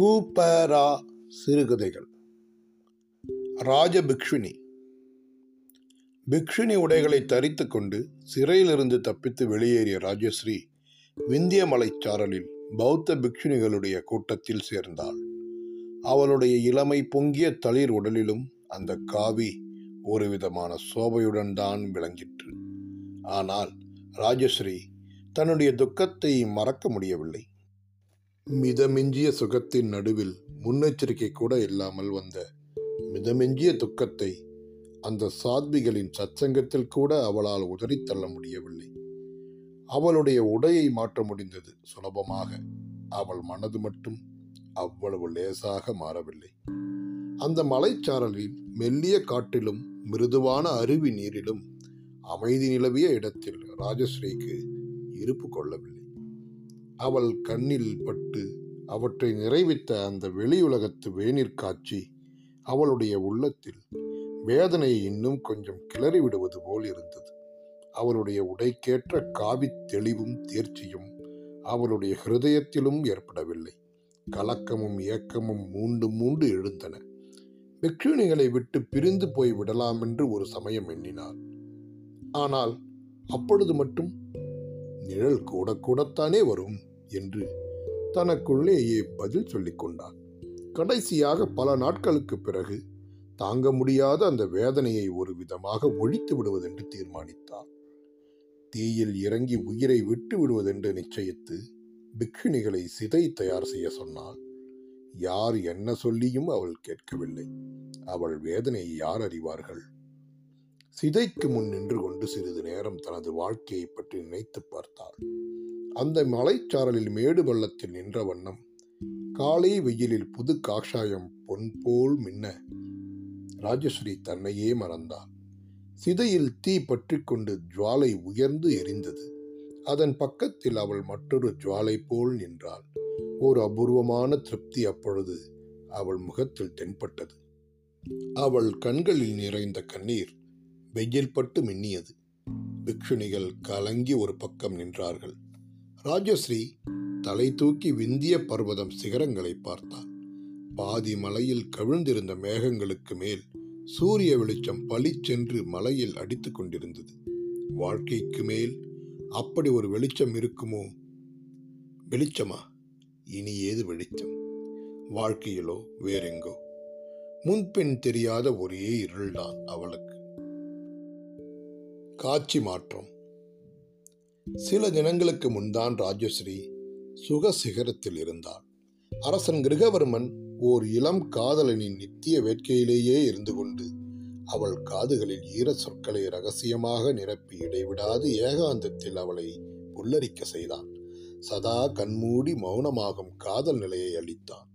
கூப்பரா சிறுகதைகள். ராஜபிக்ஷுனி. பிக்ஷுனி உடைகளை தரித்து கொண்டு சிறையிலிருந்து தப்பித்து வெளியேறிய ராஜஸ்ரீ விந்திய மலைச்சாரலில் பௌத்த பிக்ஷுனிகளுடைய கூட்டத்தில் சேர்ந்தாள். அவளுடைய இளமை பொங்கிய தளிர் உடலிலும் அந்த காவி ஒரு விதமான சோபையுடன் தான் விளங்கிற்று. ஆனால் ராஜஸ்ரீ தன்னுடைய துக்கத்தை மறக்க முடியவில்லை. மிதமிஞ்சிய சுகத்தின் நடுவில் முன்னெச்சரிக்கை கூட இல்லாமல் வந்த மிதமிஞ்சிய துக்கத்தை அந்த சாத்விகளின் சச்சங்கத்தில் கூட அவளால் உதறித்தள்ள முடியவில்லை. அவளுடைய உடையை மாற்ற முடிந்தது சுலபமாக. அவள் மனது மட்டும் அவ்வளவு லேசாக மாறவில்லை. அந்த மலைச்சாரலில் மெல்லிய காட்டிலும் மிருதுவான அருவி நீரிலும் அமைதி நிலவிய இடத்தில் ராஜஸ்ரீக்கு இருப்பு கொள்ளவில்லை. அவள் கண்ணில் பட்டு அவற்றை நிறைவித்த அந்த வெளியுலகத்து வேணிற் காட்சி அவளுடைய உள்ளத்தில் வேதனையை இன்னும் கொஞ்சம் கிளறி விடுவது போல் இருந்தது. அவளுடைய உடைக்கேற்ற காவித் தெளிவும் தேர்ச்சியும் அவளுடைய ஹிருதயத்திலும் ஏற்படவில்லை. கலக்கமும் ஏக்கமும் மூண்டு மூண்டு எழுந்தன. பிக்ஷுணிகளை விட்டு பிரிந்து போய் விடலாம் என்று ஒரு சமயம் எண்ணினார் ஆனால் அப்பொழுது மட்டும் நிழல் கூட கூடத்தானே வரும்? என்று தனக்குள்ளேயே பதில் சொல்லிக் கொண்டான். கடைசியாக பல நாட்களுக்கு பிறகு தாங்க முடியாத அந்த வேதனையை ஒரு விதமாக ஒழித்து விடுவதென்று தீர்மானித்தார். தீயில் இறங்கி உயிரை விட்டு விடுவதென்று நிச்சயித்து பிக்ஷுணிகளை சிதை தயார் செய்ய சொன்னால் யார் என்ன சொல்லியும் அவள் கேட்கவில்லை. அவள் வேதனையை யார் அறிவார்கள்? சிதைக்கு முன் நின்று கொண்டு சிறிது நேரம் தனது வாழ்க்கையை பற்றி நினைத்து பார்த்தாள். அந்த மலைச்சாரலில் மேடு பள்ளத்தில் நின்ற வண்ணம் காலை வெயிலில் புது காஷாயம் பொன் போல் மின்ன. ராஜஸ்ரீ தன்னையே மறந்தாள். சிதையில் தீ பற்றி கொண்டு ஜுவாலை உயர்ந்து எரிந்தது. அதன் பக்கத்தில் அவள் மற்றொரு ஜுவாலை போல் நின்றாள். ஒரு அபூர்வமான திருப்தி அப்பொழுது அவள் முகத்தில் தென்பட்டது. அவள் கண்களில் நிறைந்த கண்ணீர் வெயில் பட்டு மின்னியது. பிக்ஷுணிகள் கலங்கி ஒரு பக்கம் நின்றார்கள். ராஜஸ்ரீ தலை தூக்கி விந்திய பர்வதம் சிகரங்களை பார்த்தாள் பாதி மலையில் கவிழ்ந்திருந்த மேகங்களுக்கு மேல் சூரிய வெளிச்சம் பளிச்சென்று மலையில் அடித்து கொண்டிருந்தது. வாழ்க்கைக்கு மேல் அப்படி ஒரு வெளிச்சம் இருக்குமோ? வெளிச்சமா? இனி ஏது வெளிச்சம்? வாழ்க்கையிலோ வேறெங்கோ? முன்பின் தெரியாத ஒரே இருள்தான் அவளுக்கு. காட்சி மாற்றம். சில தினங்களுக்கு முன்தான் ராஜஸ்ரீ சுக சிகரத்தில் இருந்தாள். அரசன் கிருகவர்மன் ஓர் இளம் காதலனின் நித்திய வேட்கையிலேயே இருந்து கொண்டு அவள் காதுகளில் ஈர சொற்களை ரகசியமாக நிரப்பி இடைவிடாது ஏகாந்தத்தில் அவளை புல்லரிக்க செய்தான். சதா கண்மூடி மௌனமாகும் காதல் நிலையை அளித்தான்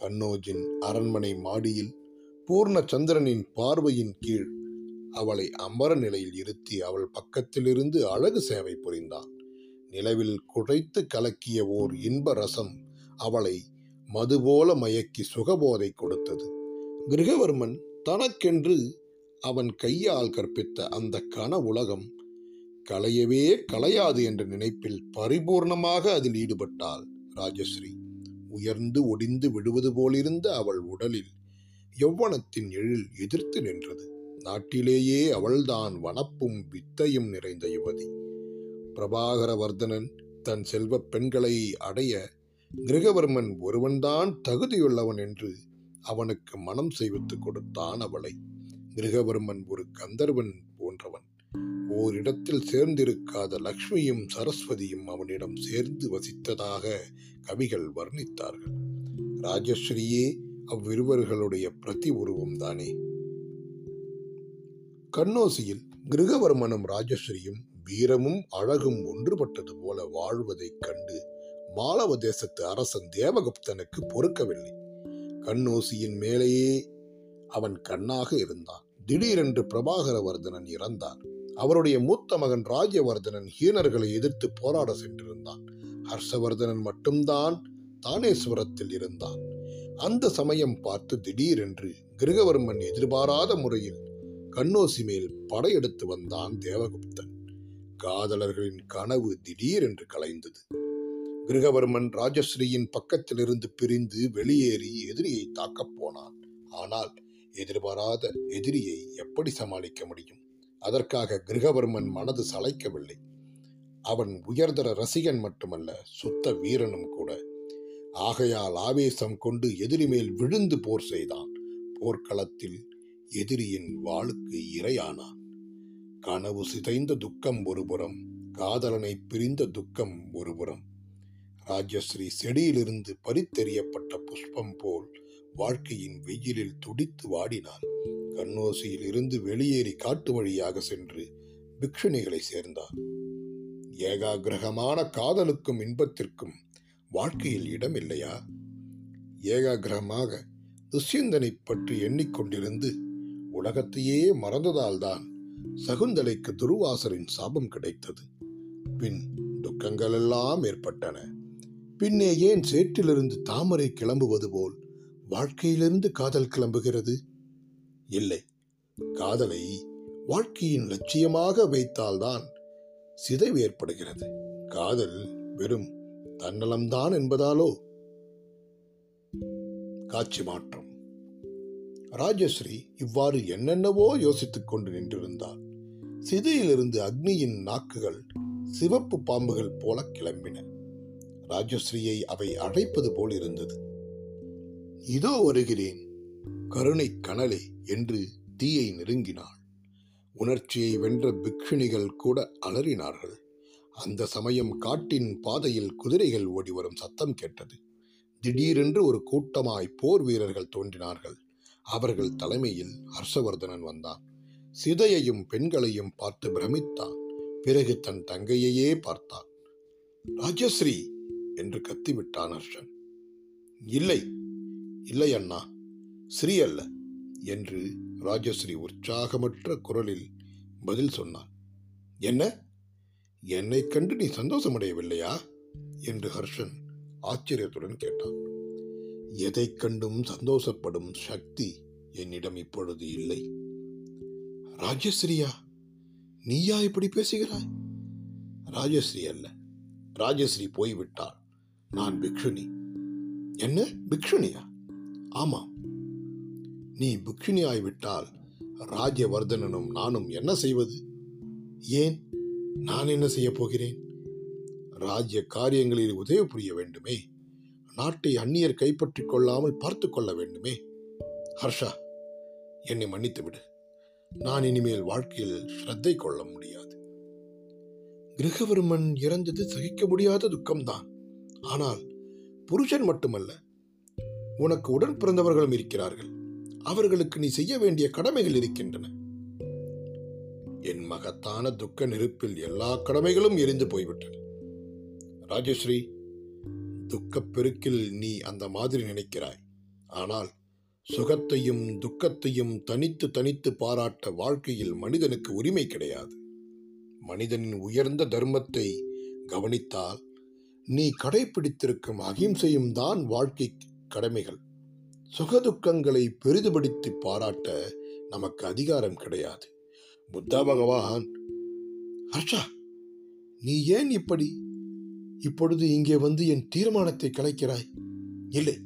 கண்ணோஜின் அரண்மனை மாடியில் பூர்ண சந்திரனின் பார்வையின் கீழ் அவளை அமர நிலையில் இருத்தி அவள் பக்கத்திலிருந்து அழகு சேவை புரிந்தான். நிலவில் குழைத்து கலக்கிய ஓர் இன்ப ரசம் அவளை மதுபோல மயக்கி சுகபோதை கொடுத்தது. கிருகவர்மன் தனக்கென்று அவன் கையால் கற்பித்த அந்த கன உலகம் களையவே களையாது என்ற நினைப்பில் பரிபூர்ணமாக அதில் ஈடுபட்டாள் ராஜஸ்ரீ. உயர்ந்து ஒடிந்து விடுவது போலிருந்த அவள் உடலில் யௌவனத்தின் எழில் எதிர்த்து நின்றது. நாட்டிலேயே அவள்தான் வனப்பும் வித்தையும் நிறைந்த யுவதி. பிரபாகரவர்தனன் தன் செல்வப் பெண்களை அடைய கிரகவர்மன் ஒருவன்தான் தகுதியுள்ளவன் என்று அவனுக்கு மனம் செய்வித்துக் கொடுத்தான் அவளை. கிரகவர்மன் ஒரு கந்தர்வன் போன்றவன். ஓரிடத்தில் சேர்ந்திருக்காத லக்ஷ்மியும் சரஸ்வதியும் அவனிடம் சேர்ந்து வசித்ததாக கவிகள் வர்ணித்தார்கள். ராஜஸ்ரீயே அவ்விருவர்களுடைய பிரதி உருவம் தானே கண்ணோசியில் கிருகவர்மனும் ராஜஸ்ரீயும் வீரமும் அழகும் ஒன்றுபட்டது போல வாழ்வதைக் கண்டு மாலவ தேசத்து அரசன் தேவகுப்தனுக்கு பொறுக்கவில்லை. கண்ணோசியின் மேலேயே அவன் கண்ணாக இருந்தான். திடீரென்று பிரபாகரவர்தனன் இறந்தார் அவருடைய மூத்த மகன் ராஜவர்தனன் ஹீனர்களை எதிர்த்து போராட சென்றிருந்தான். ஹர்ஷவர்தனன் மட்டும்தான் தானேஸ்வரத்தில் இருந்தான். அந்த சமயம் பார்த்து திடீரென்று கிருகவர்மன் எதிர்பாராத முறையில் கண்ணோசி மேல் படையெடுத்து வந்தான் தேவகுப்தன். காதலர்களின் கனவு திடீரென்று கலைந்தது. கிருகவர்மன் ராஜஸ்ரீயின் பக்கத்திலிருந்து பிரிந்து வெளியேறி எதிரியை தாக்கப் போனான். ஆனால் எதிர்பாராத எதிரியை எப்படி சமாளிக்க முடியும்? அதற்காக கிருகவர்மன் மனது சளைக்கவில்லை. அவன் உயர்தர ரசிகன் மட்டுமல்ல சுத்த வீரனும் கூட. ஆகையால் ஆவேசம் கொண்டு எதிரி மேல் விழுந்து போர் செய்தான். போர்க்களத்தில் எதிரியின் வாளுக்கு இரையானான். கனவு சிதைந்த துக்கம் ஒருபுறம் காதலனை பிரிந்த துக்கம் ஒருபுறம் ராஜஸ்ரீ செடியிலிருந்து பறித்தெறியப்பட்ட புஷ்பம் போல் வாழ்க்கையின் வெயிலில் துடித்து வாடினாள் கண்ணோசியில் இருந்து வெளியேறி காட்டு வழியாக சென்று பிக்ஷுணிகளை சேர்ந்தார் ஏகாகிரகமான காதலுக்கும் இன்பத்திற்கும் வாழ்க்கையில் இடம் இல்லையா ஏகாகிரகமாக துஷ்யந்தனை பற்றி எண்ணிக்கொண்டிருந்து உலகத்தையே மறந்ததால்தான் சகுந்தலைக்கு துருவாசரின் சாபம் கிடைத்தது. பின் துக்கங்களெல்லாம் ஏற்பட்டன. பின்னே ஏன் சேற்றிலிருந்து தாமரை கிளம்புவது போல் வாழ்க்கையிலிருந்து காதல் கிளம்புகிறது? இல்லை. காதலை வாழ்க்கையின் லட்சியமாக வைத்தால்தான் சிதைவு ஏற்படுகிறது. காதல் வெறும் தன்னலம்தான் என்பதாலோ? காட்சி மாற்றம். ராஜஸ்ரீ இவ்வாறு என்னென்னவோ யோசித்துக் கொண்டு நின்றிருந்தார். சிதையிலிருந்து அக்னியின் நாக்குகள் சிவப்பு பாம்புகள் போல கிளம்பின. ராஜஸ்ரீயை அவை அழைப்பது போல் இருந்தது. இதோ வருகிறேன் கருணை கனலே என்று தீயை நெருங்கினாள். உணர்ச்சியை வென்ற பிக்ஷுணிகள் கூட அலறினார்கள். அந்த சமயம் காட்டின் பாதையில் குதிரைகள் ஓடிவரும் சத்தம் கேட்டது. திடீரென்று ஒரு கூட்டமாய் போர் வீரர்கள் தோன்றினார்கள். அவர்கள் தலைமையில் ஹர்ஷவர்தனன் வந்தான். சிதையையும் பெண்களையும் பார்த்து பிரமித்தான். பிறகு தன் தங்கையையே பார்த்தான். ராஜஸ்ரீ! என்று கத்திவிட்டான் ஹர்ஷன். இல்லை இல்லை அண்ணா ஸ்ரீ அல்ல என்று ராஜஸ்ரீ உற்சாகமற்ற குரலில் பதில் சொன்னான். என்ன? என்னை கண்டு நீ சந்தோஷமடையவில்லையா? என்று ஹர்ஷன் ஆச்சரியத்துடன் கேட்டான். எதைக் கண்டும் சந்தோஷப்படும் சக்தி என்னிடம் இப்பொழுது இல்லை. ராஜஸ்ரீயா நீயா இப்படி பேசுகிறாய்? ராஜஸ்ரீ அல்ல. ராஜஸ்ரீ போய்விட்டாள். நான் பிக்ஷுனி. என்ன? பிக்ஷுனியா? ஆமாம். நீ பிக்ஷுனி ஆய்விட்டால் ராஜ்யவர்தனனும் நானும் என்ன செய்வது? ஏன்? நான் என்ன செய்யப் போகிறேன்? ராஜ்ய காரியங்களில் உதவி புரிய வேண்டுமே. நாட்டை அந்நியர் கைப்பற்றிக் கொள்ளாமல் பார்த்து கொள்ள வேண்டுமே? ஹர்ஷா என்னை மன்னித்து விடு. நான் இனிமேல் வாழ்க்கையில் ஸ்ரத்தை கொள்ள முடியாது. கிரகவர்மன் இறந்தது சகிக்க முடியாத துக்கம்தான். ஆனால் புருஷன் மட்டுமல்ல உனக்கு உடன் பிறந்தவர்களும் இருக்கிறார்கள். அவர்களுக்கு நீ செய்ய வேண்டிய கடமைகள் இருக்கின்றன. என் மகத்தான துக்க நெருப்பில் எல்லா கடமைகளும் எரிந்து போய்விட்டன. ராஜஸ்ரீ துக்கப் பெருக்கில் நீ அந்த மாதிரி நினைக்கிறாய். ஆனால் சுகத்தையும் துக்கத்தையும் தனித்து தனித்து பாராட்ட வாழ்க்கையில் மனிதனுக்கு உரிமை கிடையாது. மனிதனின் உயர்ந்த தர்மத்தை கவனித்தால் நீ கடைபிடித்திருக்கும் அகிம்சையும் தான் வாழ்க்கை கடமைகள். சுகதுக்கங்களை பெரிதுபடுத்தி பாராட்ட நமக்கு அதிகாரம் கிடையாது. புத்தா பகவான் ஹர்ஷா நீ ஏன் இப்படி இப்பொழுது இங்கே வந்து என் தீர்மானத்தை கலைக்கிறாய். இல்லை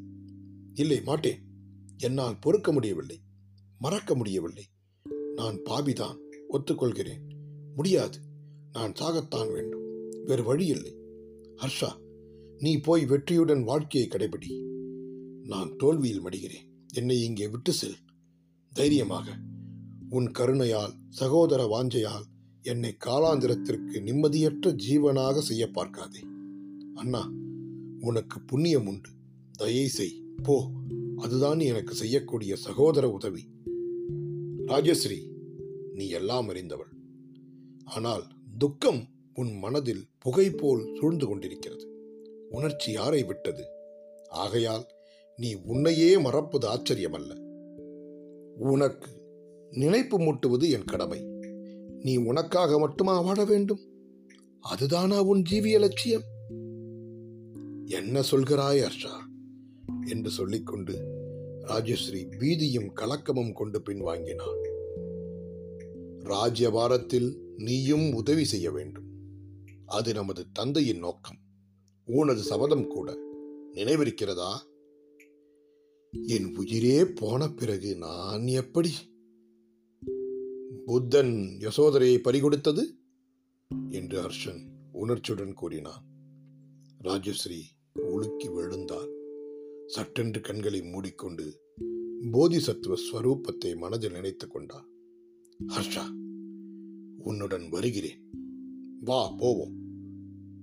இல்லை மாட்டேன். என்னால் பொறுக்க முடியவில்லை மறக்க முடியவில்லை. நான் பாபிதான் ஒத்துக்கொள்கிறேன். முடியாது நான் சாகத்தான் வேண்டும். வேறு வழி இல்லை. ஹர்ஷா நீ போய் வெற்றியுடன் வாழ்க்கையை கடைபிடி. நான் தோல்வியில் மடிகிறேன். என்னை இங்கே விட்டு செல். தைரியமாக உன் கருணையால் சகோதர வாஞ்சையால் என்னை காலாந்திரத்திற்கு நிம்மதியற்ற ஜீவனாக செய்ய பார்க்காதே. அண்ணா உனக்கு புண்ணியம் உண்டு. தயை செய். போ. அதுதான் எனக்கு செய்யக்கூடிய சகோதர உதவி. ராஜஸ்ரீ நீ எல்லாம் அறிந்தவள். ஆனால் துக்கம் உன் மனதில் புகை போல் சூழ்ந்து கொண்டிருக்கிறது. உணர்ச்சி யாரை விட்டது? ஆகையால் நீ உன்னையே மறப்பது ஆச்சரியமல்ல. உனக்கு நினைப்பு மூட்டுவது என் கடமை. நீ உனக்காக மட்டுமா வாழ வேண்டும்? அதுதானா உன் ஜீவிய லட்சியம்? என்ன சொல்கிறாய் அர்ஷா? என்று சொல்லிக்கொண்டு ராஜஸ்ரீ பீதியும் கலக்கமும் கொண்டு பின்வாங்கினாள் ராஜ்யபாரத்தில் நீயும் உதவி செய்ய வேண்டும். அது நமது தந்தையின் நோக்கம். உனது சபதம் கூட நினைவிருக்கிறதா? என் உயிரே போன பிறகு நான் எப்படி? புத்தன் யசோதரையை பறிகொடுத்தது? என்று ஹர்ஷன் உணர்ச்சியுடன் கூறினான். ராஜஸ்ரீ உலுக்கி விழுந்தாள். சட்டென்று கண்களை மூடிக்கொண்டு போதிசத்துவ ஸ்வரூபத்தை மனதில் நினைத்துக் கொண்டாள். ஹர்ஷா உன்னுடன் வருகிறேன். வா போவோம்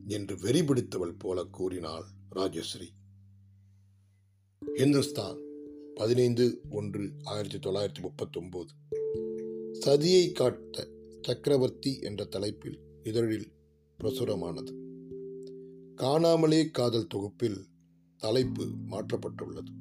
என்று வெறி பிடித்தவள் போல கூறினாள் ராஜஸ்ரீ இந்துஸ்தான் பதினைந்து ஒன்று ஆயிரத்தி தொள்ளாயிரத்தி முப்பத்தி ஒன்பது சதியை காட்ட சக்கரவர்த்தி என்ற தலைப்பில் இதழில் பிரசுரமானது. காணாமலே காதல் தொகுப்பில் தலைப்பு மாற்றப்பட்டுள்ளது.